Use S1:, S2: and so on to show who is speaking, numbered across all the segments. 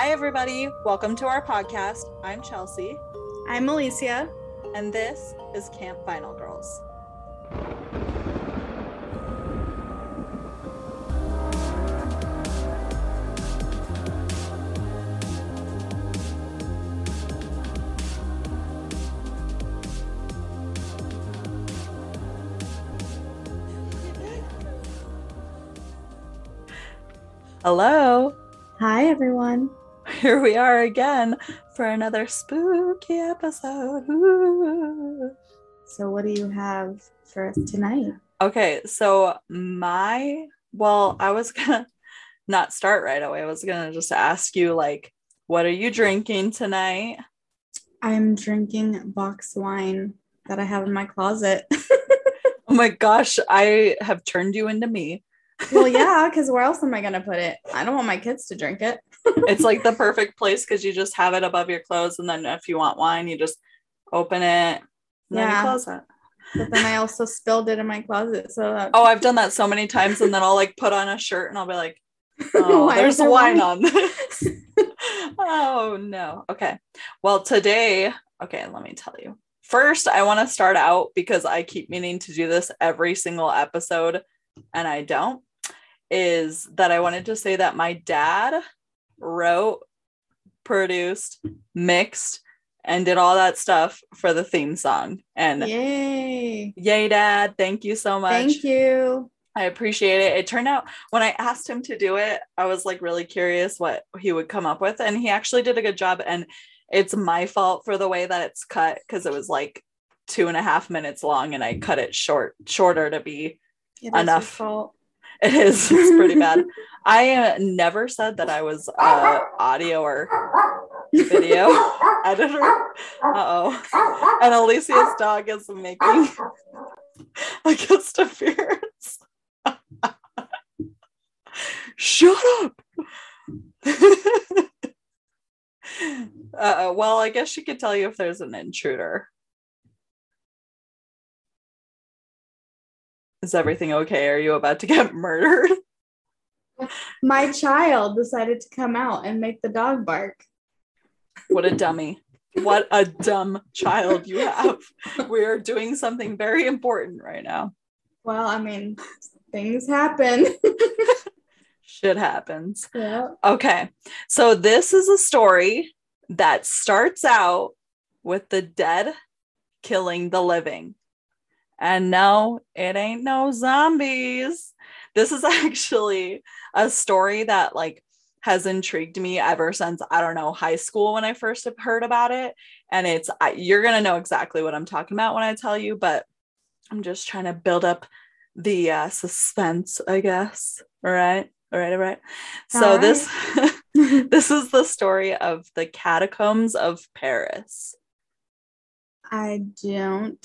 S1: Hi, everybody. Welcome to our podcast. I'm Chelsea,
S2: I'm Alicia.
S1: and this is Camp Final Girls. Hello.
S2: Hi, everyone.
S1: Here we are again for another spooky episode. Ooh.
S2: So, what do you have for us tonight?
S1: Okay, so my well, I was gonna not start right away. I was gonna just ask you like, what are you drinking tonight?
S2: I'm drinking box wine that I have in my closet.
S1: Oh my gosh, I have turned you into me.
S2: well, yeah, because where else am I going to put it? I don't want my kids to drink it.
S1: It's like the perfect place because you just have it above your clothes, and then if you want wine, you just open it. And then you
S2: Yeah.
S1: close it.
S2: But then I also spilled it in my closet. So, that-
S1: Oh, I've done that so many times, and then I'll like put on a shirt and I'll be like, Oh, there's
S2: there
S1: wine
S2: wine?
S1: on this. oh no. Okay. Well, today, okay, let me tell you. First, I want to start out because I keep meaning to do this every single episode and I don't. Is that I wanted to say that my dad wrote, produced, mixed, and did all that stuff for the theme song. And
S2: Yay.
S1: yay, dad. Thank you so much.
S2: Thank you.
S1: I appreciate it. It turned out when I asked him to do it, I was like really curious what he would come up with. And he actually did a good job. And it's my fault for the way that it's cut because it was like two and a half minutes long and I cut it short, shorter to be.
S2: Yeah,
S1: Enough. It is it's pretty bad. I uh, never said that I was uh, audio or video editor. Uh oh. And Alicia's dog is making a guest appearance. Shut up. uh, well, I guess she could tell you if there's an intruder. Is everything okay? Are you about to get murdered?
S2: My child decided to come out and make the dog bark.
S1: What a dummy. What a dumb child you have. We are doing something very important right now.
S2: Well, I mean, things happen.
S1: Shit happens.
S2: yeah.
S1: Okay. So this is a story that starts out with the dead killing the living. And no, it ain't no zombies. This is actually a story that like has intrigued me ever since I don't know high school when I first have heard about it. And it's I, you're gonna know exactly what I'm talking about when I tell you, but I'm just trying to build up the uh, suspense, I guess. All right, all right, all right. So this this is the story of the catacombs of Paris.
S2: I don't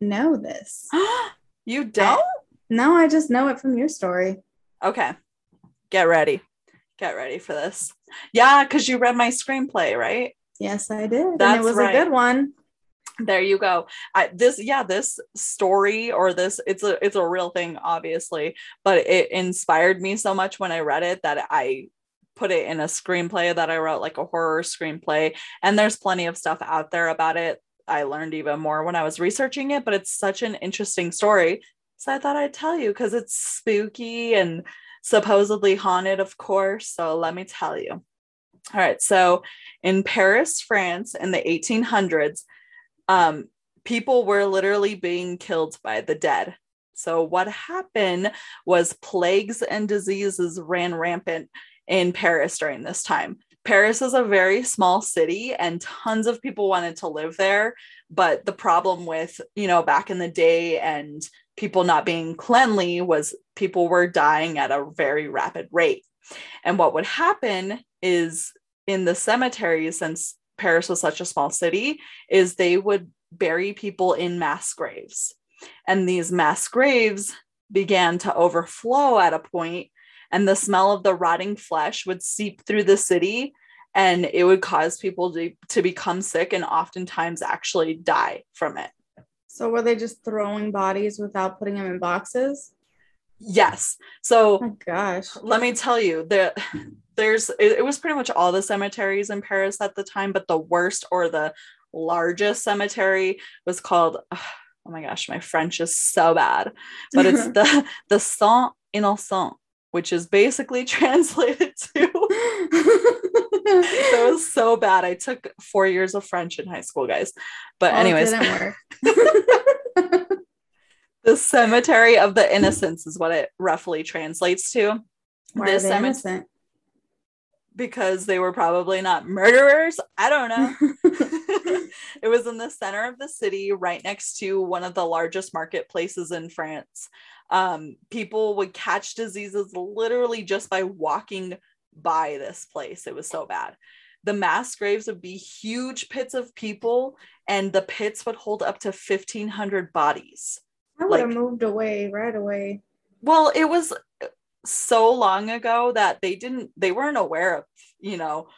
S2: know this.
S1: you don't?
S2: No, I just know it from your story.
S1: Okay. Get ready. Get ready for this. Yeah, because you read my screenplay, right?
S2: Yes, I did. and it was
S1: right.
S2: a good one.
S1: There you go. I, this, yeah, this story or this, it's a, it's a real thing, obviously, but it inspired me so much when I read it that I put it in a screenplay that I wrote, like a horror screenplay. And there's plenty of stuff out there about it. I learned even more when I was researching it, but it's such an interesting story. So I thought I'd tell you because it's spooky and supposedly haunted, of course. So let me tell you. All right. So in Paris, France, in the 1800s, um, people were literally being killed by the dead. So, what happened was plagues and diseases ran rampant in Paris during this time. Paris is a very small city and tons of people wanted to live there. But the problem with, you know, back in the day and people not being cleanly was people were dying at a very rapid rate. And what would happen is in the cemeteries, since Paris was such a small city, is they would bury people in mass graves. And these mass graves began to overflow at a point, and the smell of the rotting flesh would seep through the city and it would cause people to, to become sick and oftentimes actually die from it.
S2: So were they just throwing bodies without putting them in boxes?
S1: Yes. So
S2: Oh gosh.
S1: let me tell you, that there's it, it was pretty much all the cemeteries in Paris at the time, but the worst or the largest cemetery was called oh my gosh, my French is so bad, but it's the the Saint Innocent, which is basically translated to. that was so bad. I took four years of French in high school, guys. But anyways, the cemetery of the innocents is what it roughly translates to.
S2: Why
S1: This
S2: are they
S1: cemetery-
S2: innocent?
S1: because they were probably not murderers. I don't know. it was in the center of the city, right next to one of the largest marketplaces in France. Um, people would catch diseases literally just by walking by this place. It was so bad. The mass graves would be huge pits of people, and the pits would hold up to 1,500 bodies.
S2: I would have moved away right away.
S1: Well, it was so long ago that they didn't, they weren't aware of, you know,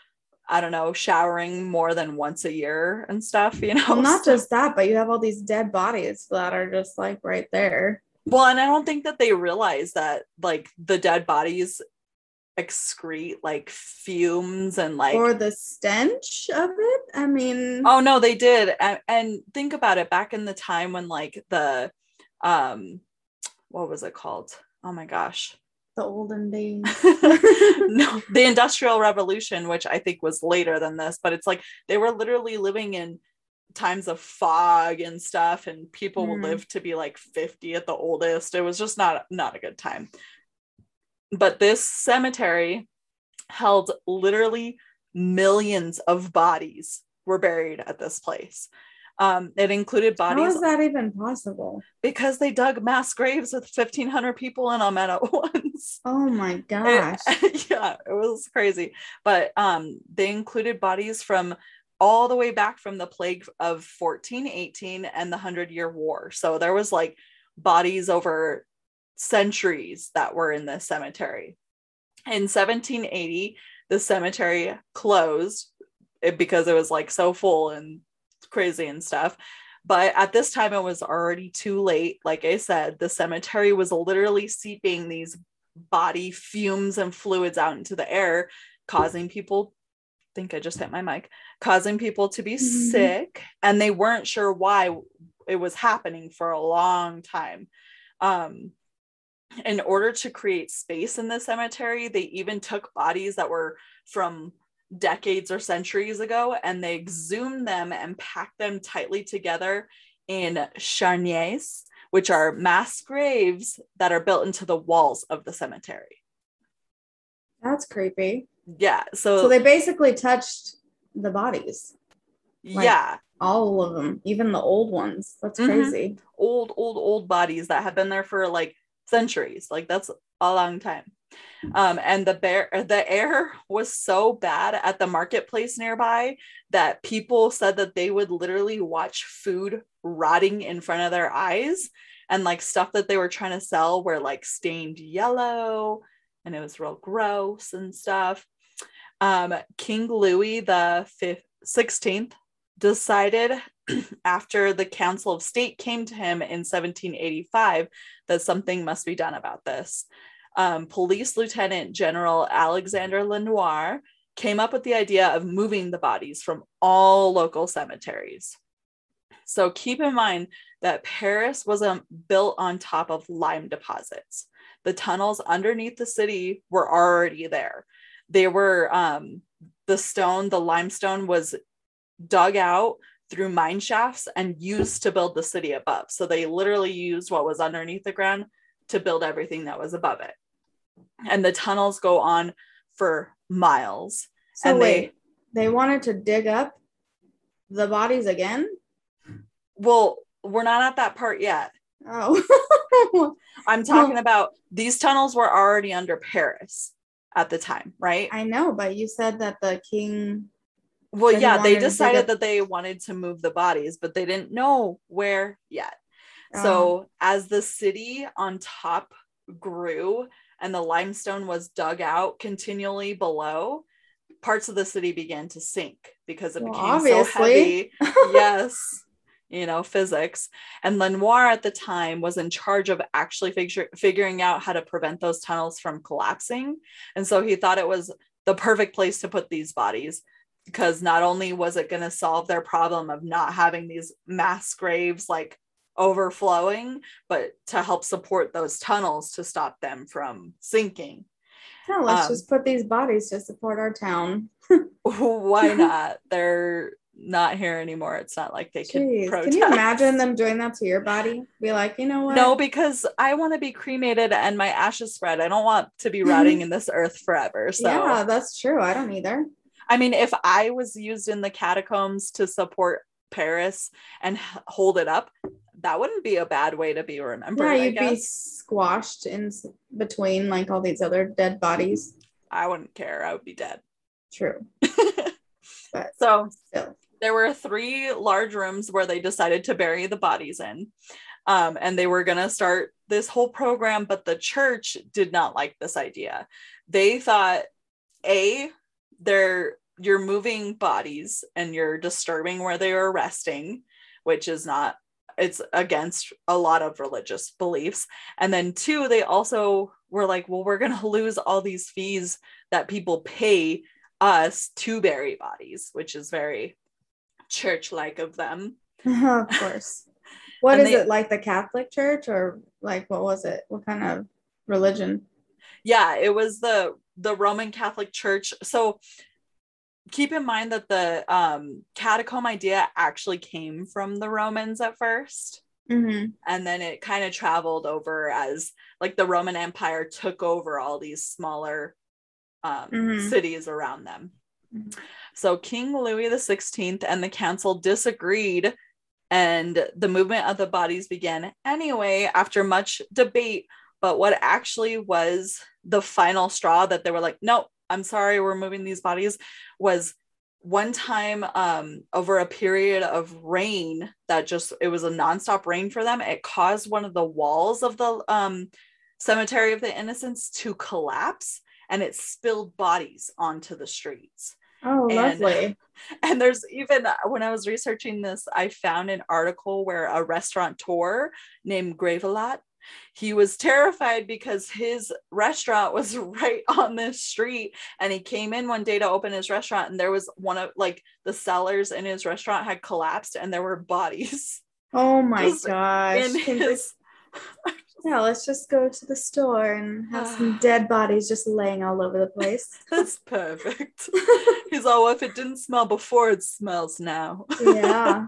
S1: I don't know, showering more than once a year and stuff, you know.
S2: Well, not
S1: So-
S2: just that, but you have all these dead bodies that are just like right there.
S1: Well, and I don't think that they realize that like the dead bodies excrete like fumes and like
S2: or the stench of it. I mean,
S1: oh no, they did. And, and think about it back in the time when like the um what was it called? Oh my gosh.
S2: The olden days.
S1: no, the Industrial Revolution, which I think was later than this, but it's like they were literally living in times of fog and stuff, and people
S2: Mm.
S1: live to be like 50 at the oldest. It was just not not a good time. But this cemetery held literally millions of bodies were buried at this place. Um, it included bodies
S2: is that even possible?
S1: because they dug mass graves with 1,500 people in them at once.
S2: Oh my
S1: It-
S2: gosh.
S1: yeah, it was crazy. But um, they included bodies from all the way back from the plague of 1418 and the Hundred Year War. So there was like bodies over centuries that were in this cemetery. In 1780, the cemetery closed because it was like so full and crazy and stuff. But at this time, it was already too late. Like I said, the cemetery was literally seeping these body fumes and fluids out into the air, causing people. I think I just hit my mic, causing people to be
S2: Mhm.
S1: sick, and they weren't sure why it was happening for a long time. Um, in order to create space in the cemetery, they even took bodies that were from decades or centuries ago and they exhumed them and packed them tightly together in charniers, which are mass graves that are built into the walls of the cemetery.
S2: That's creepy.
S1: Yeah. So,
S2: So they basically touched the bodies, like-
S1: yeah,
S2: all of them, even the old ones. That's
S1: Mhm.
S2: crazy.
S1: old, old, old bodies that have been there for like centuries. Like that's a long time. Um, and the bear, the air was so bad at the marketplace nearby that people said that they would literally watch food rotting in front of their eyes, and like stuff that they were trying to sell were like stained yellow, and it was real gross and stuff. Um, King Louis the fifth, 16th decided after the Council of State came to him in 1785 that something must be done about this. Um, Police Lieutenant General Alexander Lenoir came up with the idea of moving the bodies from all local cemeteries. So keep in mind that Paris was um, built on top of lime deposits. The tunnels underneath the city were already there. They were um, the stone, the limestone was dug out through mine shafts and used to build the city above. So they literally used what was underneath the ground to build everything that was above it. And the tunnels go on for miles.
S2: So
S1: And they-
S2: wait, they, wanted to dig up the bodies again?
S1: Well, we're not at that part yet.
S2: Oh.
S1: I'm talking about these tunnels were already under Paris at the time, right?
S2: I know, but you said that the king
S1: Well, yeah, they decided that they wanted to move the bodies, but they didn't know where yet.
S2: Oh.
S1: So, as the city on top grew and the limestone was dug out continually below, parts of the city began to sink because it
S2: Well,
S1: became
S2: obviously.
S1: so heavy. yes, you know, physics. And Lenoir at the time was in charge of actually figure, figuring out how to prevent those tunnels from collapsing. And so he thought it was the perfect place to put these bodies because not only was it going to solve their problem of not having these mass graves like overflowing, but to help support those tunnels to stop them from sinking.
S2: Yeah, let's
S1: Um,
S2: just put these bodies to support our town.
S1: Why not? They're not here anymore. It's not like they protest.
S2: can you imagine them doing that to your body? Be like, you know what?
S1: No, because I want to be cremated and my ashes spread. I don't want to be rotting in this earth forever. So,
S2: yeah, that's true. I don't either.
S1: I mean, if I was used in the catacombs to support Paris and hold it up, that wouldn't be a bad way to be remembered.
S2: Yeah, you'd be squashed in between like all these other dead bodies.
S1: I wouldn't care. I would be dead.
S2: True. But
S1: So
S2: still.
S1: there were three large rooms where they decided to bury the bodies in. Um, and they were going to start this whole program, but the church did not like this idea. They thought, A, they're you're moving bodies and you're disturbing where they are resting, which is not it's against a lot of religious beliefs. And then two, they also were like, well, we're gonna lose all these fees that people pay us to bury bodies, which is very church-like of them.
S2: of course. What is
S1: they-
S2: it like the Catholic Church or like what was it? What kind of religion?
S1: yeah it was the the roman catholic church so keep in mind that the um catacomb idea actually came from the romans at first
S2: Mm-hmm.
S1: and then it kind of traveled over as like the roman empire took over all these smaller um,
S2: Mhm.
S1: cities around them
S2: Mhm.
S1: so king louis the 16th and the council disagreed and the movement of the bodies began anyway after much debate but what actually was the final straw that they were like no i'm sorry we're moving these bodies was one time um, over a period of rain that just it was a nonstop rain for them it caused one of the walls of the um, cemetery of the innocents to collapse and it spilled bodies onto the streets
S2: Oh,
S1: And-
S2: lovely.
S1: and there's even when I was researching this, I found an article where a restaurateur named Gravelot, he was terrified because his restaurant was right on this street. And he came in one day to open his restaurant, and there was one of like the cellars in his restaurant had collapsed, and there were bodies
S2: Oh my
S1: just
S2: gosh.
S1: in his.
S2: yeah, let's just go to the store and have some dead bodies just laying all over the place.
S1: That's perfect. He's all, if it didn't smell before, it smells now.
S2: yeah.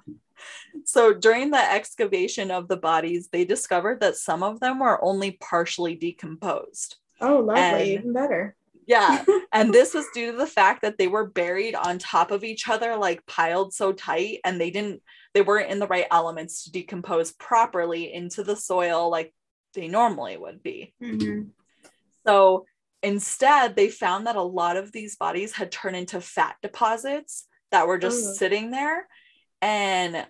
S1: So during the excavation of the bodies, they discovered that some of them were only partially decomposed.
S2: Oh, lovely.
S1: And-
S2: Even better.
S1: Yeah. and this was due to the fact that they were buried on top of each other, like piled so tight, and they didn't, they weren't in the right elements to decompose properly into the soil like they normally would be.
S2: Mhm.
S1: So instead, they found that a lot of these bodies had turned into fat deposits that were just
S2: Oh.
S1: sitting there. And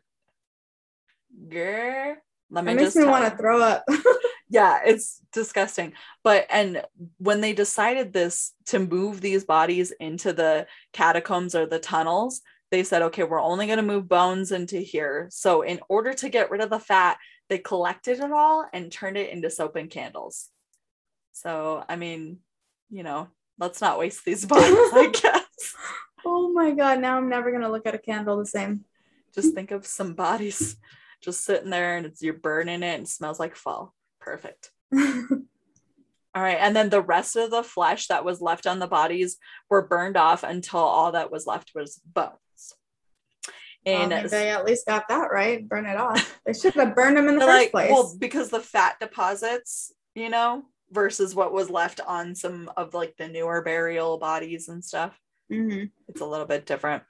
S1: girl, let me
S2: That makes
S1: just
S2: me want to throw up.
S1: yeah, it's disgusting. But and when they decided this to move these bodies into the catacombs or the tunnels, they said, okay, we're only going to move bones into here. So in order to get rid of the fat, they collected it all and turned it into soap and candles. So I mean, you know, let's not waste these bodies, I guess.
S2: oh my god, now I'm never gonna look at a candle the same.
S1: Just think of some bodies just sitting there and it's you're burning it and it smells like fall. Perfect. All right. And then the rest of the flesh that was left on the bodies were burned off until all that was left was bones. And
S2: mean, they at least got that right. Burn it off. They should have burned them in the first
S1: like,
S2: place.
S1: well, because the fat deposits, you know, versus what was left on some of like the newer burial bodies and stuff.
S2: Mhm.
S1: It's a little bit different.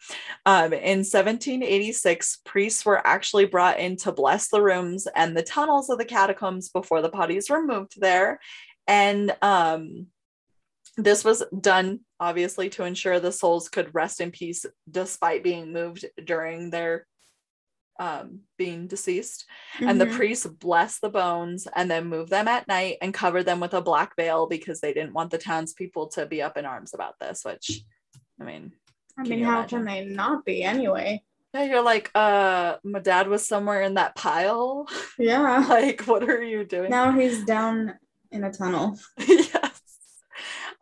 S1: Um, in 1786, priests were actually brought in to bless the rooms and the tunnels of the catacombs before the bodies were moved there. And um, this was done obviously to ensure the souls could rest in peace despite being moved during their um, being deceased. And the
S2: Mhm.
S1: priests blessed the bones and then moved them at night and covered them with a black veil because they didn't want the townspeople to be up in arms about this, which I mean,
S2: I mean, how
S1: imagine?
S2: can they not be anyway?
S1: yeah, you're like, uh, my dad was somewhere in that pile.
S2: Yeah.
S1: like, what are you doing?
S2: Now he's down in a tunnel.
S1: yes.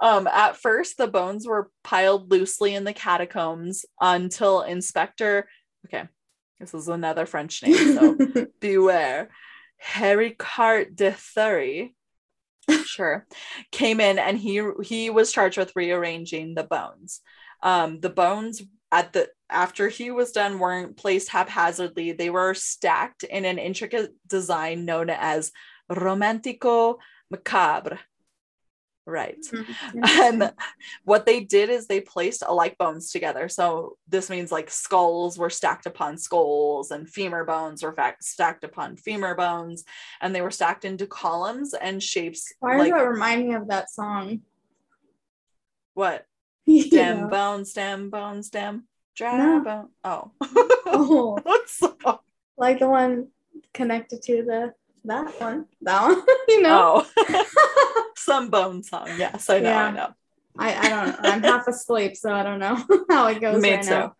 S1: Um, at first, the bones were piled loosely in the catacombs until Inspector, okay, this is another French name, so beware, Héricart de Thury, sure, came in and he he was charged with rearranging the bones. Um, the bones at the after he was done weren't placed haphazardly. They were stacked in an intricate design known as romantico macabre. Right.
S2: Mm-hmm.
S1: And what they did is they placed alike bones together. So this means like skulls were stacked upon skulls and femur bones were fact- stacked upon femur bones and they were stacked into columns and shapes
S2: Why
S1: like
S2: does that remind me of that song?
S1: what?
S2: Yeah.
S1: Stem bone, stem bone, stem, dry
S2: No.
S1: bone. Oh.
S2: Oh,
S1: what song?
S2: like the one connected to the that one. That one. you know.
S1: Oh. Some bone song. Yes, I know, I know.
S2: I, I don't know. I'm half asleep, so I don't know how it goes
S1: Me
S2: right
S1: too.
S2: now.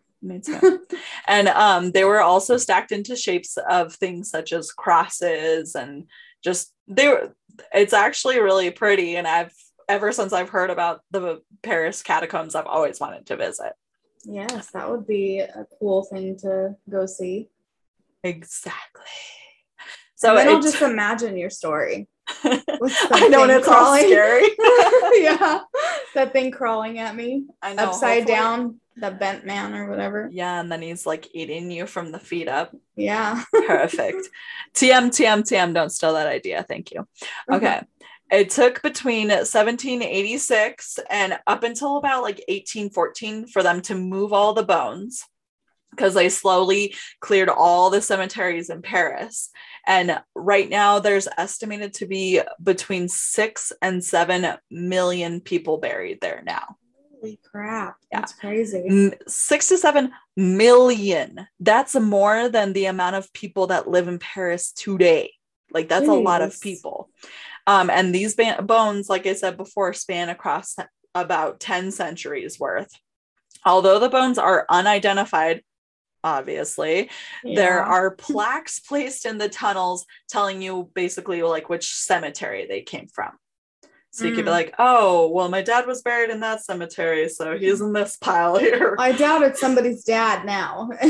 S1: And um, they were also stacked into shapes of things such as crosses and just they were. It's actually really pretty, and I've ever since I've heard about the Paris catacombs, I've always wanted to visit.
S2: Yes, that would be a cool thing to go see.
S1: Exactly.
S2: So
S1: So
S2: then I'll just imagine your story.
S1: I know, and it's all scary.
S2: yeah, that thing crawling at me
S1: I know.
S2: upside
S1: hopefully-
S2: down, the bent man or whatever.
S1: Yeah, and then he's like eating you from the feet up.
S2: Yeah.
S1: Perfect. TM, TM, TM. Don't steal that idea. Thank you. Okay. Uh-huh. It took between 1786 and up until about like 1814 for them to move all the bones because they slowly cleared all the cemeteries in Paris. And right now, there's estimated to be between six and seven million people buried there now.
S2: Holy crap.
S1: Yeah.
S2: That's crazy.
S1: M- Six to seven million. That's more than the amount of people that live in Paris today. Like, that's a lot of people. Um, and these ba- bones, like I said before, span across about 10 centuries worth. Although the bones are unidentified, obviously, there are plaques placed in the tunnels telling you basically like which cemetery they came from. So you could be
S2: Mm.
S1: like, oh, well, my dad was buried in that cemetery, so he's in this pile here.
S2: I doubt it's somebody's dad now.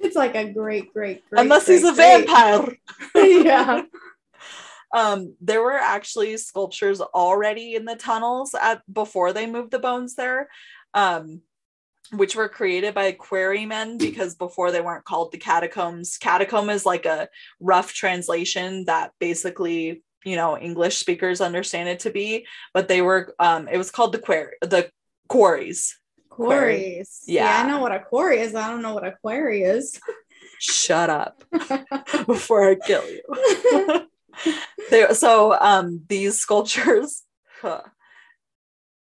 S2: it's like a great, great, great.
S1: Unless he's a
S2: great, great.
S1: vampire.
S2: yeah.
S1: Um, there were actually sculptures already in the tunnels at before they moved the bones there. Um, which were created by quarrymen because before they weren't called the catacombs. Catacomb is like a rough translation that basically, you know, English speakers understand it to be, but they were um it was called the quarry the quarries.
S2: Quarries.
S1: Yeah.
S2: I know what a quarry is. I don't know what a quarry is.
S1: Shut up before I kill you. they, so um these sculptures huh,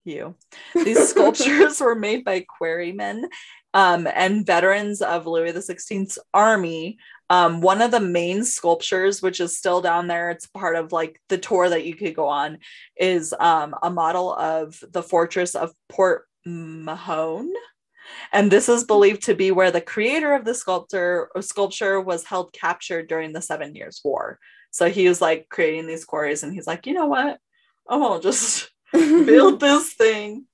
S1: you these sculptures were made by quarrymen um, and veterans of Louis XVI's army. Um, one of the main sculptures, which is still down there, it's part of like the tour that you could go on, is um, a model of the fortress of Port Mahon. And this is believed to be where the creator of the sculptor sculpture was held captured during the Seven Years' War. So he was like creating these quarries, and he's like, you know what? I'm gonna just build this thing.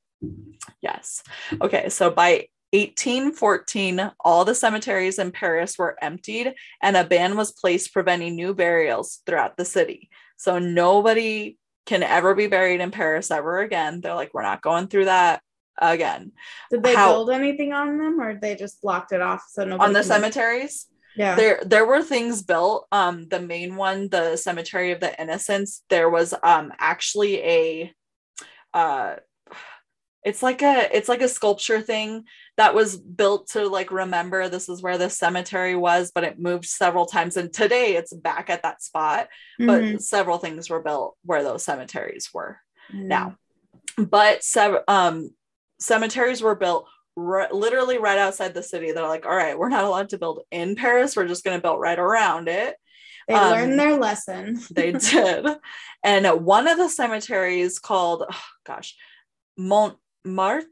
S1: Yes. Okay. So by 1814, all the cemeteries in Paris were emptied and a ban was placed preventing new burials throughout the city. So nobody can ever be buried in Paris ever again. They're like, we're not going through that again.
S2: Did they
S1: How-
S2: build anything on them, or they just blocked it off so nobody
S1: On the cemeteries,
S2: Yeah.
S1: there there were things built um the main one the cemetery of the innocents there was um actually a uh it's like a it's like a sculpture thing that was built to like remember this is where the cemetery was but it moved several times and today it's back at that spot but
S2: Mhm.
S1: several things were built where those cemeteries were
S2: Mm.
S1: now but um cemeteries were built r- literally right outside the city. They're like all right we're not allowed to build in paris. We're just going to build right around it.
S2: They
S1: um,
S2: learned their lesson.
S1: they did. And one of the cemeteries called oh, gosh montmartre?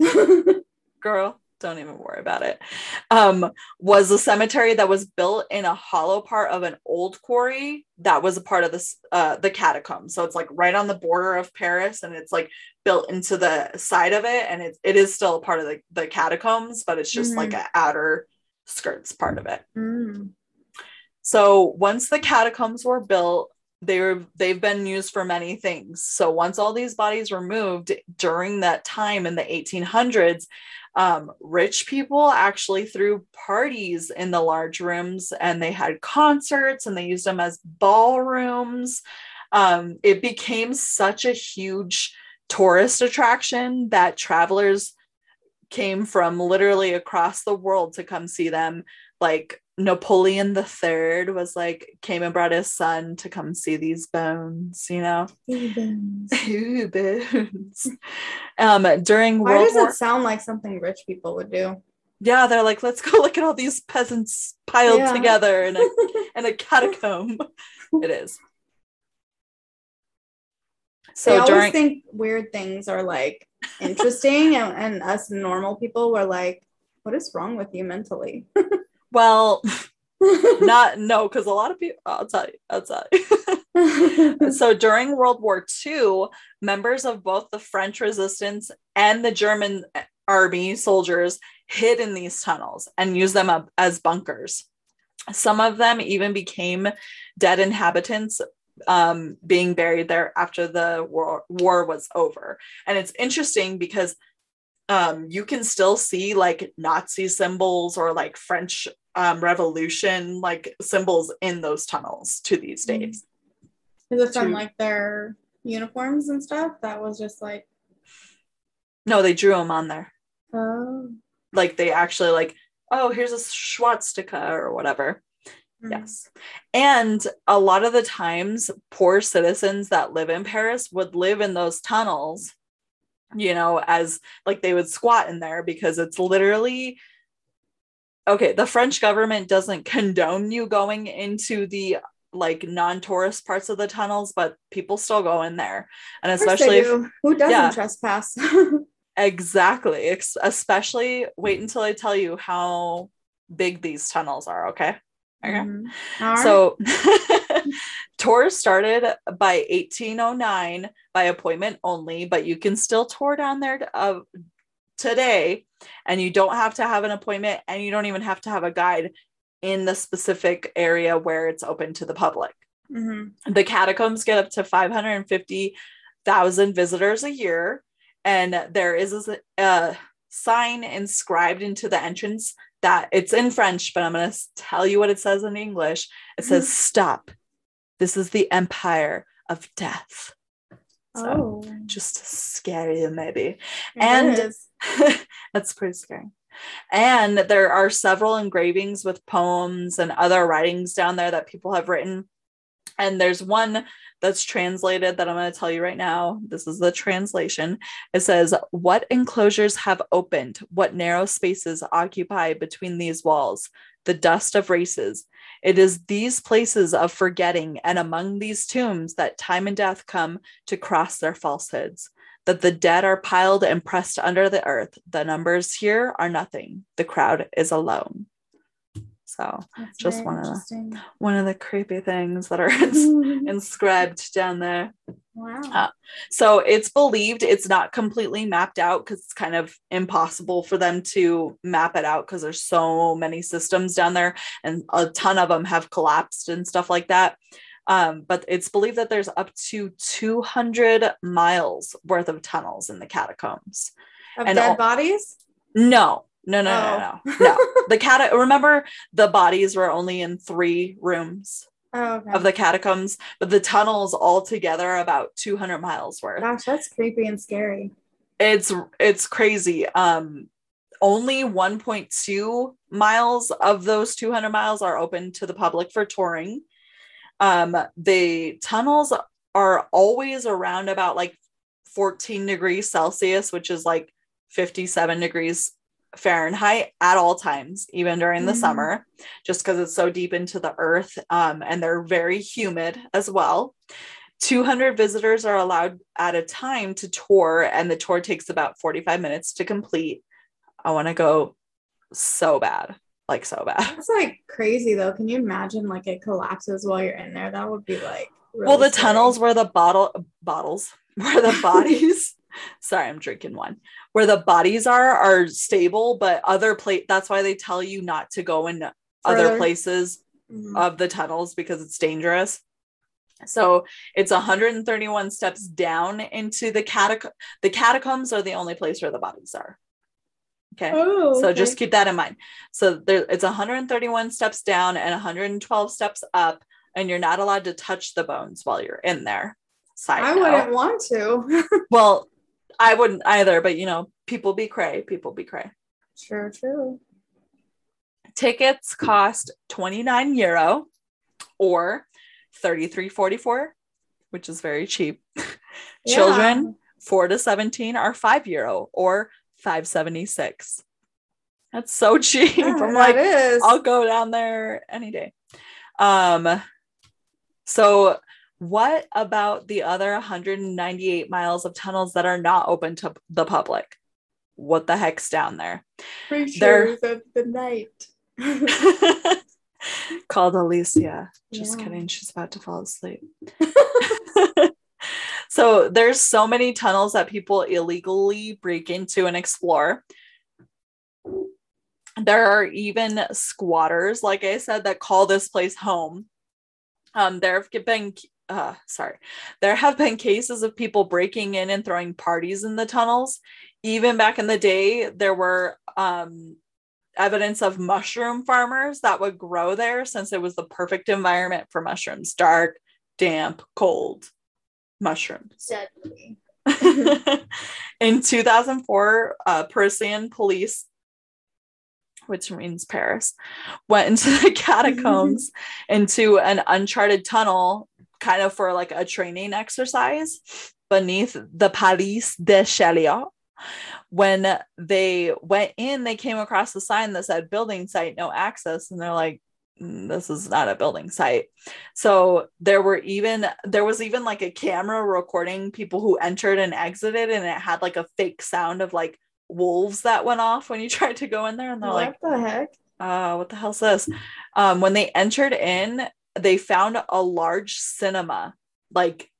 S1: Girl don't even worry about it. Um, was a cemetery that was built in a hollow part of an old quarry that was a part of this uh the catacombs. So it's like right on the border of Paris and it's like built into the side of it and it, it is still a part of the, the catacombs, but it's just
S2: Mhm.
S1: like an outer skirts part of it.
S2: Mm.
S1: So once the catacombs were built, they were they've been used for many things. So once all these bodies were moved during that time in the 1800s, um, rich people actually threw parties in the large rooms and they had concerts and they used them as ballrooms. Um, it became such a huge tourist attraction that travelers came from literally across the world to come see them. Like Napoleon the Third was like came and brought his son to come see these bones, you know.
S2: Thebans.
S1: Ooh, bones. Um, during
S2: Why
S1: World
S2: does
S1: War,
S2: it sound like something rich people would do?
S1: yeah, they're like, let's go look at all these peasants piled
S2: Yeah.
S1: together in a in a catacomb. it is. So
S2: always
S1: during
S2: think weird things are like interesting, and, and us normal people were like, "What is wrong with you mentally?"
S1: well, not no, because a lot of people. I'll tell you. I'll tell you. so during World War II, members of both the French resistance and the German army soldiers hid in these tunnels and used them up as bunkers. Some of them even became dead inhabitants um, being buried there after the war, war was over. And it's interesting because um, you can still see like Nazi symbols or like French um, Revolution like symbols in those tunnels to these
S2: Mm.
S1: days.
S2: Is it from like their uniforms and stuff? That was just like,
S1: No, they drew them on there.
S2: oh,
S1: Like they actually like, oh, here's a swastika or whatever.
S2: mm.
S1: Yes. And a lot of the times, poor citizens that live in Paris would live in those tunnels, you know, as like they would squat in there because it's literally okay. The French government doesn't condone you going into the like non-tourist parts of the tunnels, but people still go in there. And
S2: Of course they
S1: especially if,
S2: who doesn't
S1: yeah.
S2: trespass?
S1: exactly, especially wait until I tell you how big these tunnels are, okay? Okay.
S2: Mhm. Right.
S1: So tours started by 1809 by appointment only, but you can still tour down there uh, today, and you don't have to have an appointment, and you don't even have to have a guide in the specific area where it's open to the public.
S2: Mhm.
S1: The catacombs get up to 550,000 visitors a year, and there is a, a sign inscribed into the entrance that it's in French, but I'm going to tell you what it says in English. It says, Stop. This is the empire of death. So
S2: oh,
S1: just you, maybe.
S2: it
S1: and- That's pretty scary. And there are several engravings with poems and other writings down there that people have written. And there's one that's translated that I'm going to tell you right now. This is the translation. It says, What enclosures have opened? What narrow spaces occupy between these walls? The dust of races. It is these places of forgetting and among these tombs that time and death come to cross their falsehoods that the dead are piled and pressed under the earth. The numbers here are nothing. The crowd is alone. So,
S2: That's
S1: just one of the- one of the creepy things that are ins- inscribed down there.
S2: wow.
S1: Uh, So, it's believed it's not completely mapped out because it's kind of impossible for them to map it out because there's so many systems down there and a ton of them have collapsed and stuff like that. Um, but it's believed that there's up to 200 miles worth of tunnels in the catacombs.
S2: of
S1: and
S2: dead
S1: all-
S2: bodies?
S1: No, no, no, no, no, no. The cat. Remember, the bodies were only in three rooms
S2: Oh, okay.
S1: of the catacombs, but the tunnels altogether are about 200 miles worth.
S2: Gosh, that's creepy and scary.
S1: It's it's crazy. Um, only 1.2 miles of those 200 miles are open to the public for touring. Um, the tunnels are always around about like 14 degrees Celsius, which is like 57 degrees Fahrenheit at all times, even during the
S2: Mhm.
S1: summer, just because it's so deep into the earth. Um, and they're very humid as well. 200 visitors are allowed at a time to tour, and the tour takes about 45 minutes to complete. I want to go so bad, like so bad.
S2: That's like crazy though. Can you imagine like it collapses while you're in there? That would be like really
S1: well, the
S2: scary.
S1: tunnels where the bottle bottles where the bodies. sorry, I'm drinking one. Where the bodies are are stable, but other place. That's why they tell you not to go in other
S2: Further.
S1: places
S2: Mhm.
S1: of the tunnels because it's dangerous. So it's 131 steps down into the catac. The catacombs are the only place where the bodies are. Okay.
S2: Oh,
S1: So just keep that in mind. So there, it's 131 steps down and 112 steps up, and you're not allowed to touch the bones while you're in there. Side
S2: I
S1: note.
S2: wouldn't want to.
S1: Well, I wouldn't either, but you know, people be cray. People be cray.
S2: Sure, true.
S1: Tickets cost 29 euro or 33.44, which is very cheap. Children 4 to 17 are 5 euro or 576. That's so cheap.
S2: Yeah,
S1: I'm like,
S2: is.
S1: I'll go down there any day. Um, so what about the other 198 miles of tunnels that are not open to the public? What the heck's down there? They're-
S2: of the night.
S1: Called Alicia. Just
S2: Yeah.
S1: kidding. She's about to fall asleep. so there's so many tunnels that people illegally break into and explore. There are even squatters, like I said, that call this place home. Um, there have been uh sorry, there have been cases of people breaking in and throwing parties in the tunnels. Even back in the day, there were um evidence of mushroom farmers that would grow there since it was the perfect environment for mushrooms dark, damp, cold mushrooms.
S2: Deadly.
S1: in 2004, uh, Parisian police, which means Paris, went into the catacombs into an uncharted tunnel, kind of for like a training exercise beneath the Palais de Chaillot. When they went in, they came across a sign that said building site, no access. And they're like, "Mm, this is not a building site. So there were even there was even like a camera recording people who entered and exited, and it had like a fake sound of like wolves that went off when you tried to go in there. And they're
S2: what
S1: like, what
S2: the heck?
S1: uh, what the hell's this? Um, when they entered in, they found a large cinema, like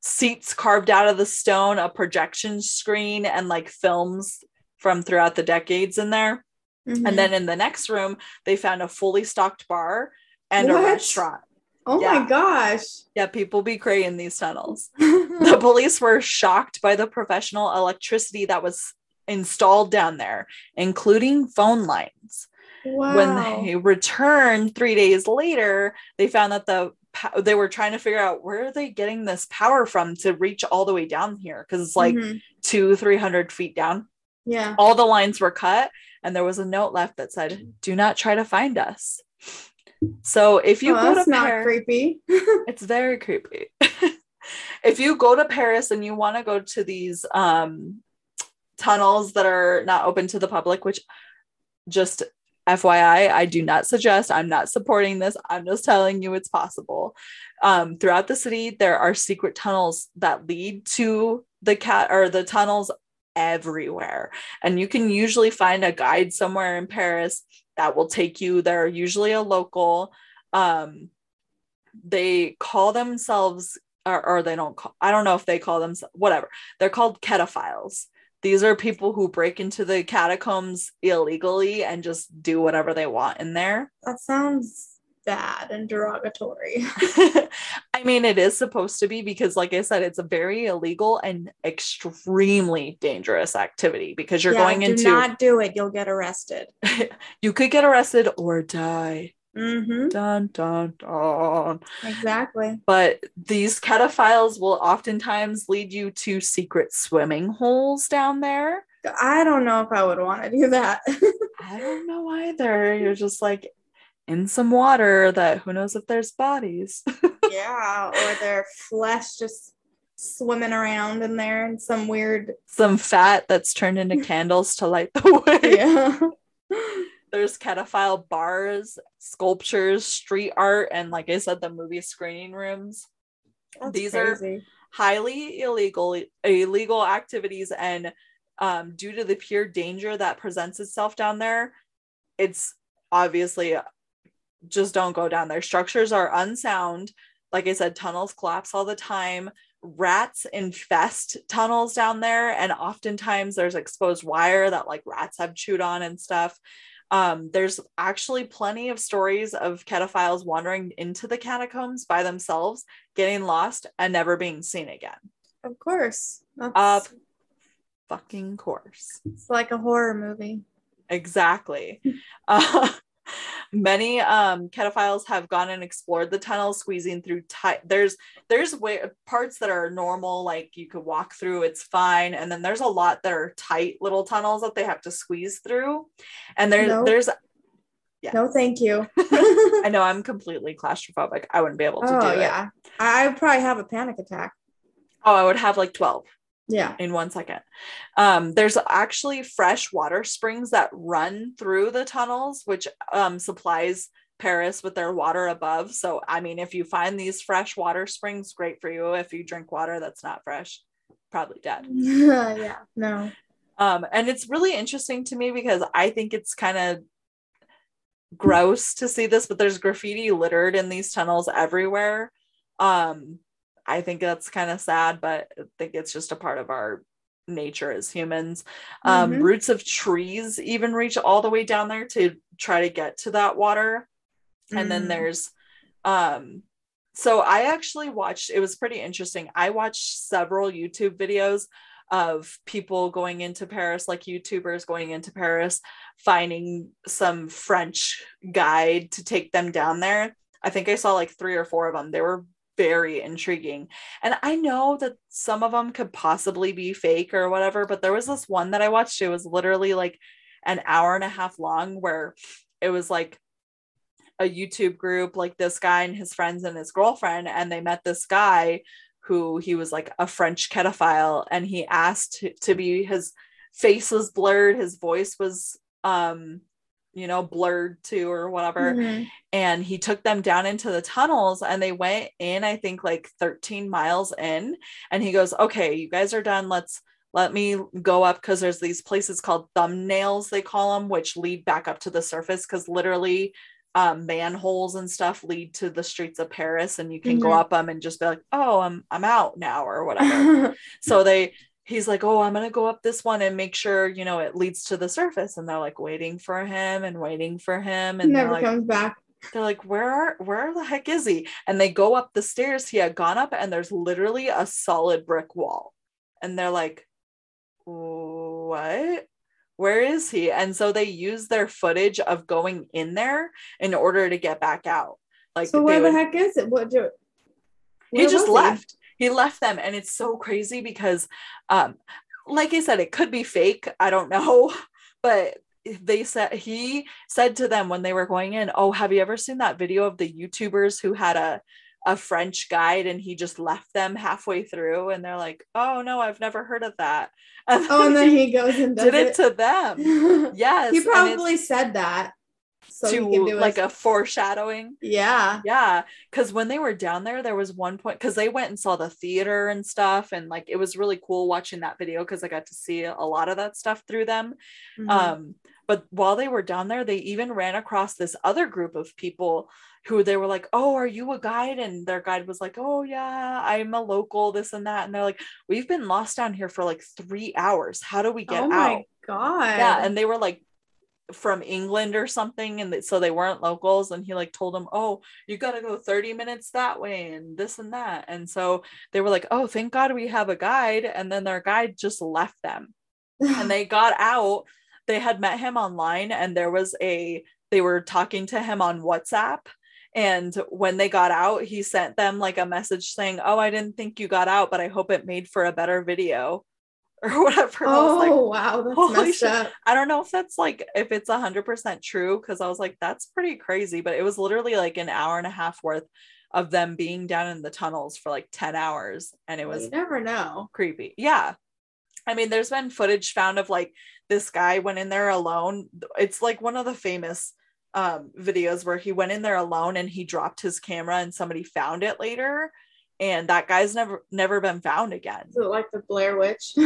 S1: seats carved out of the stone, a projection screen, and like films from throughout the decades in there.
S2: Mhm.
S1: And then in the next room, they found a fully stocked bar and a restaurant.
S2: oh
S1: yeah.
S2: my gosh.
S1: Yeah, people be cray in these tunnels. The police were shocked by the professional electricity that was installed down there, including phone lines.
S2: Wow.
S1: When they returned three days later, they found that the they were trying to figure out where are they getting this power from to reach all the way down here because it's like
S2: Mhm.
S1: two, three hundred feet down.
S2: yeah.
S1: All the lines were cut, and there was a note left that said, "Do not try to find us." So if you
S2: oh,
S1: go
S2: that's
S1: to
S2: not
S1: Paris,
S2: creepy.
S1: it's very creepy. if you go to Paris and you want to go to these um, tunnels that are not open to the public, which just FYI, I do not suggest, I'm not supporting this. I'm just telling you it's possible. Um, throughout the city, there are secret tunnels that lead to the cat or the tunnels everywhere. And you can usually find a guide somewhere in Paris that will take you there, usually a local. Um, they call themselves or, or they don't call i don't know if they call them whatever they're called cataphiles these are people who break into the catacombs illegally and just do whatever they want in there
S2: that sounds bad and derogatory.
S1: i mean it is supposed to be because like i said it's a very illegal and extremely dangerous activity because you're
S2: Yeah,
S1: going
S2: do
S1: into
S2: not do it. You'll get arrested.
S1: you could get arrested or die
S2: Mm-hmm.
S1: dun dun dun
S2: Exactly.
S1: but these cataphiles will oftentimes lead you to secret swimming holes down there.
S2: I don't know if I would want to do that.
S1: I don't know either. You're just like in some water that who knows if there's bodies.
S2: yeah, or their flesh just swimming around in there and some weird.
S1: some fat that's turned into candles to light the way.
S2: Yeah.
S1: There's cataphile bars, sculptures, street art, and like I said, the movie screening rooms.
S2: That's
S1: These are- Highly illegal illegal activities and um, due to the pure danger that presents itself down there, it's obviously just don't go down there. Structures are unsound. Like I said, tunnels collapse all the time. Rats infest tunnels down there, and oftentimes there's exposed wire that like rats have chewed on and stuff. Um, there's actually plenty of stories of cataphiles wandering into the catacombs by themselves, getting lost, and never being seen again.
S2: Of course. That's,
S1: Of fucking course.
S2: it's like a horror movie.
S1: Exactly. uh, many um cataphiles have gone and explored the tunnel squeezing through tight there's there's way parts that are normal like you could walk through it's fine and then there's a lot that are tight little tunnels that they have to squeeze through and there
S2: No.
S1: there's Yeah.
S2: No, thank you.
S1: i know i'm completely claustrophobic i wouldn't be able to
S2: oh
S1: do it
S2: yeah. I probably have a panic attack.
S1: oh i would have like 12
S2: Yeah.
S1: in one second. Um, there's actually fresh water springs that run through the tunnels, which um, supplies Paris with their water above. So, I mean, if you find these fresh water springs, great for you. If you drink water that's not fresh, probably dead.
S2: yeah. No.
S1: Um, and it's really interesting to me because I think it's kind of gross to see this, but there's graffiti littered in these tunnels everywhere. Um, I think that's kind of sad, but I think it's just a part of our nature as humans. Um,
S2: Mhm.
S1: Roots of trees even reach all the way down there to try to get to that water. And then
S2: Mm.
S1: there's um so I actually watched it was pretty interesting. I watched several YouTube videos of people going into Paris, like YouTubers going into Paris, finding some French guide to take them down there. I think I saw like three or four of them. They were very intriguing. And I know that some of them could possibly be fake or whatever, but there was this one that I watched. It was literally like an hour and a half long where it was like a YouTube group, like this guy and his friends and his girlfriend, and they met this guy who he was like a French cataphile, and he asked to, be his face was blurred, his voice was um, you know, blurred to or whatever.
S2: Mhm.
S1: And he took them down into the tunnels and they went in, I think like 13 miles in. And he goes, Okay, you guys are done. Let's let me go up because there's these places called thumbnails, they call them, which lead back up to the surface because literally um, manholes and stuff lead to the streets of Paris and you can go
S2: Mhm.
S1: up them and just be like, oh, I'm I'm out now or whatever. so they he's like, oh, I'm gonna go up this one and make sure you know it leads to the surface. And they're like waiting for him and waiting for him. And
S2: Never
S1: like,
S2: comes back.
S1: they're like, where are where the heck is he? And they go up the stairs he had gone up, and there's literally a solid brick wall. And they're like, what? Where is he? And so they use their footage of going in there in order to get back out. Like
S2: so where the
S1: would-
S2: heck is it? What do
S1: he just left he? Left them and it's so crazy because um like i said it could be fake i don't know but they said he said to them when they were going in oh have you ever seen that video of the youtubers who had a a french guide and he just left them halfway through and they're like oh no i've never heard of that
S2: Oh, and then he goes and
S1: did it
S2: it.
S1: to them yes
S2: he probably said that. So
S1: to like a foreshadowing
S2: yeah.
S1: yeah, because when they were down there, there was one point because they went and saw the theater and stuff, and like it was really cool watching that video because I got to see a lot of that stuff through them.
S2: Mhm.
S1: Um, but while they were down there, they even ran across this other group of people who they were like, "Oh, are you a guide?" And their guide was like, "Oh yeah, I'm a local, this and that." And they're like, "We've been lost down here for like three hours. How do we get out?
S2: oh
S1: out?"
S2: my god.
S1: yeah and they were like from england or something and so they weren't locals and he like told them oh you got to go 30 minutes that way and this and that and so they were like oh thank god we have a guide and then their guide just left them. And they got out they had met him online and there was a they were talking to him on whatsapp and when they got out he sent them like a message saying oh i didn't think you got out but i hope it made for a better video or whatever was like,
S2: oh wow, that's
S1: holy
S2: messed
S1: shit.
S2: up.
S1: I don't know if that's like if it's a hundred percent true because I was like, that's pretty crazy. But it was literally like an hour and a half worth of them being down in the tunnels for like 10 hours. And it was
S2: you never know.
S1: creepy. Yeah. I mean, there's been footage found of like this guy went in there alone. It's like one of the famous um videos where he went in there alone and he dropped his camera and somebody found it later. And that guy's never never been found again.
S2: Is it like the Blair Witch?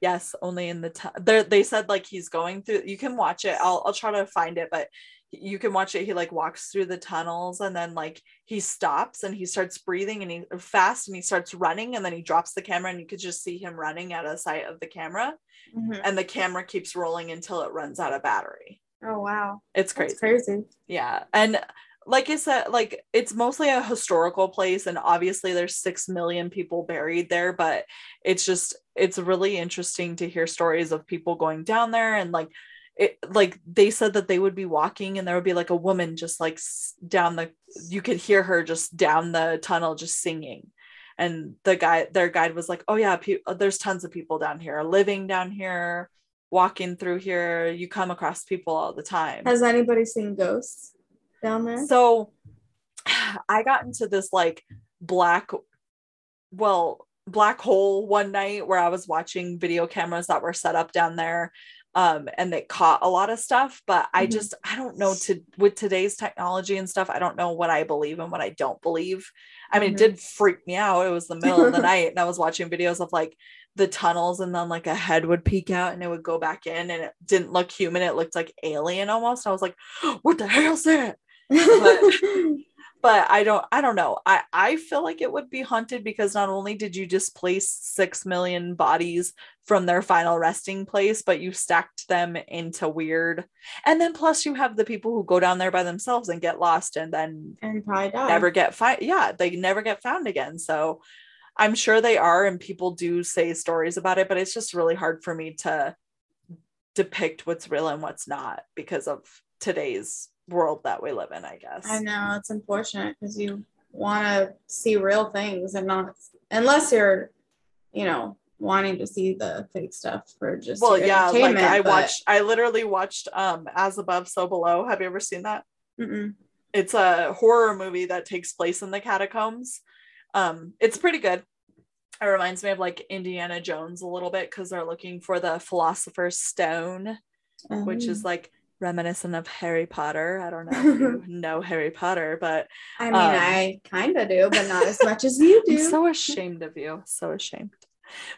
S1: Yes, only in the time. They said like he's going through. You can watch it. I'll I'll try to find it, but you can watch it. He like walks through the tunnels and then like he stops and he starts breathing and he fast and he starts running and then he drops the camera and you could just see him running out of sight of the camera
S2: Mhm.
S1: and the camera keeps rolling until it runs out of battery.
S2: Oh wow.
S1: It's crazy.
S2: That's crazy.
S1: Yeah. And like I said, like it's mostly a historical place, and obviously there's six million people buried there, but it's just it's really interesting to hear stories of people going down there and like it like they said that they would be walking and there would be like a woman just like down the you could hear her just down the tunnel just singing. And the guy their guide was like oh yeah pe- uh, there's tons of people down here living down here walking through here. You come across people all the time.
S2: Has anybody seen ghosts down there?
S1: so I got into this like black, well, black hole one night where I was watching video cameras that were set up down there. Um, and they caught a lot of stuff, but I
S2: Mhm.
S1: just I don't know to with today's technology and stuff, I don't know what I believe and what I don't believe. I mean, it did freak me out. It was the middle of the night, and I was watching videos of like the tunnels, and then like a head would peek out and it would go back in, and it didn't look human, it looked like alien almost. I was like, what the hell's that? but I don't I don't know. I I feel like it would be haunted because not only did you displace 6 million bodies from their final resting place, but you stacked them into weird. And then plus you have the people who go down there by themselves and get lost and then
S2: and probably die.
S1: never get fi- yeah, they never get found again. So I'm sure they are and people do say stories about it, but it's just really hard for me to depict what's real and what's not because of today's world that we live in, I guess.
S2: I know it's unfortunate because you want to see real things and not unless you're, you know, wanting to see the fake stuff for just
S1: well yeah like i
S2: but-
S1: watched i literally watched um as above so below. Have you ever seen that?
S2: Mm-mm.
S1: it's a horror movie that takes place in the catacombs. Um it's pretty good. It reminds me of like indiana jones a little bit because they're looking for the philosopher's stone which is
S2: Um,
S1: like reminiscent of harry potter i don't know if you know harry potter but
S2: I mean,
S1: um,
S2: I kind of do, but not as much as you do.
S1: i'm so ashamed of you so ashamed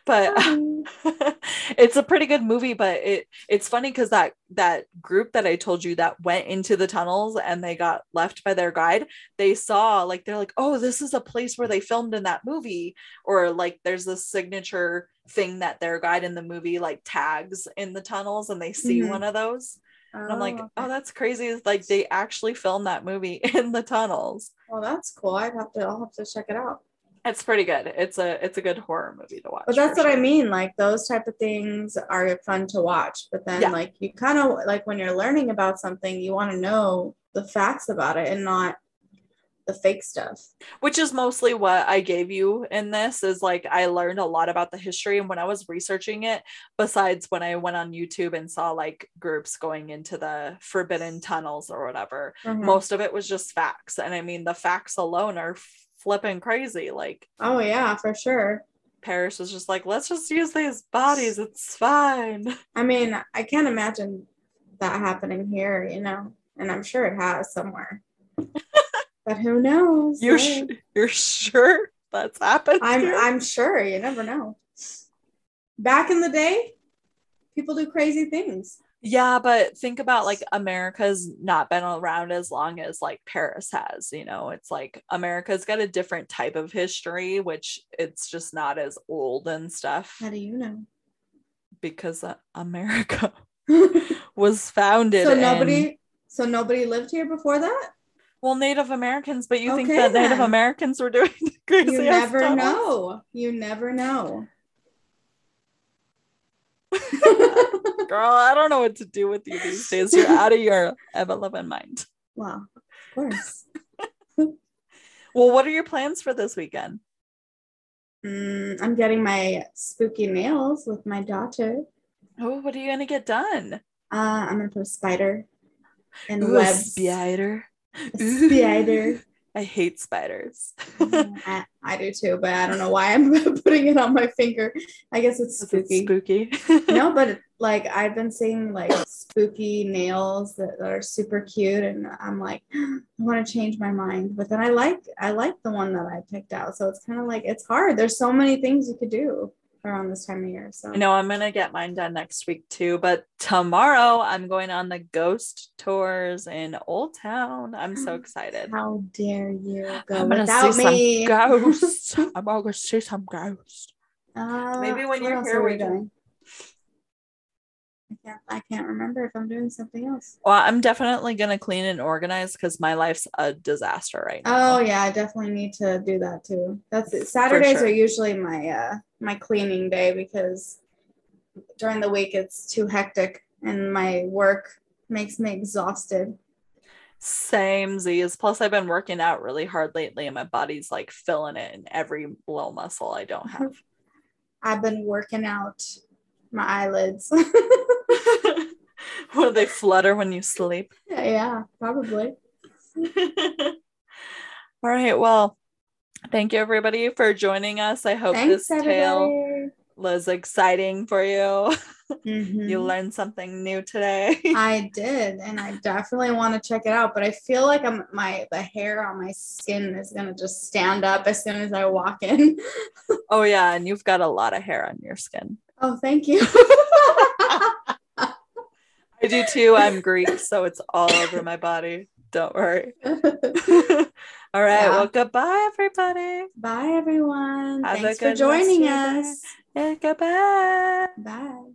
S1: but it's a pretty good movie but it it's funny because that that group that i told you that went into the tunnels and they got left by their guide they saw like they're like oh this is a place where they filmed in that movie or like there's this signature thing that their guide in the movie like tags in the tunnels and they see
S2: Mhm.
S1: one of those and i'm like
S2: Oh,
S1: oh that's crazy It's like they actually filmed that movie in the tunnels
S2: well, that's cool. I'd have to. I'll have to check it out.
S1: it's pretty good it's a it's a good horror movie to watch
S2: But that's what I mean. Like those type of things are fun to watch. But then,
S1: Yeah.
S2: like you kind of like when you're learning about something, you want to know the facts about it and not the fake stuff.
S1: which is mostly what I gave you in this is like I learned a lot about the history and when I was researching it besides when I went on YouTube and saw like groups going into the forbidden tunnels or whatever
S2: Mhm.
S1: most of it was just facts and I mean the facts alone are flipping crazy like
S2: Oh yeah, for sure.
S1: Paris was just like let's just use these bodies it's fine
S2: I mean, I can't imagine that happening here, you know, and I'm sure it has somewhere. but who knows?
S1: you're
S2: Hey,
S1: sh- you're sure that's happened
S2: I'm
S1: here?
S2: I'm sure. You never know. Back in the day, people do crazy things.
S1: Yeah, but think about like America's not been around as long as like Paris has, you know. It's like America's got a different type of history, which it's just not as old and stuff
S2: How do you know?
S1: because uh, America was founded
S2: so
S1: in-
S2: nobody so nobody lived here before that?
S1: Well Native Americans, but you think
S2: Okay,
S1: that Native. Americans were doing crazy
S2: You never
S1: tunnels?
S2: know. You never know.
S1: Girl, I don't know what to do with you these days. You're out of your ever loving mind.
S2: Wow, of course.
S1: Well, what are your plans for this weekend?
S2: Mm, I'm getting my spooky nails with my daughter.
S1: Oh, what are you gonna get done?
S2: Uh, I'm gonna put a spider and
S1: Ooh,
S2: webs.
S1: spider.
S2: Spider.
S1: I hate spiders.
S2: I, I do too, but I don't know why I'm putting it on my finger. I guess it's
S1: Is it
S2: spooky.
S1: spooky.
S2: no, but like I've been seeing like spooky nails that, that are super cute, and I'm like, I want to change my mind. But then I like I like the one that I picked out, so it's kind of like it's hard. There's so many things you could do. Around this time of year. So
S1: I know I'm gonna get mine done next week too, but tomorrow I'm going on the ghost tours in Old Town. I'm so excited.
S2: How dare you go
S1: I'm gonna
S2: without
S1: see
S2: me?
S1: some ghosts. I'm gonna see some ghosts.
S2: Uh,
S1: Maybe when you're here we
S2: we
S1: can-
S2: doing? I can't. I can't remember if I'm doing something else.
S1: Well, I'm definitely gonna clean and organize because my life's a disaster right now.
S2: Oh yeah, I definitely need to do that too. That's it. Saturdays
S1: sure.
S2: are usually my uh my cleaning day because during the week it's too hectic and my work makes me exhausted.
S1: Same Z's. Plus, I've been working out really hard lately, and my body's like filling it in every little muscle I don't have.
S2: I've been working out my eyelids.
S1: Will they flutter when you sleep?
S2: yeah, probably.
S1: All right. Well, thank you everybody for joining us. I hope
S2: Thanks,
S1: this tale was exciting for you.
S2: Mhm.
S1: You learned something new today.
S2: I did, and I definitely want to check it out. But I feel like I'm my the hair on my skin is gonna just stand up as soon as I walk in.
S1: oh yeah, and you've got a lot of hair on your skin.
S2: Oh, thank you.
S1: I do too. I'm Greek, so it's all over my body. Don't worry. all right.
S2: Yeah.
S1: Well, goodbye, everybody.
S2: Bye, everyone.
S1: Have
S2: Thanks for joining us.
S1: Yeah, goodbye.
S2: Bye.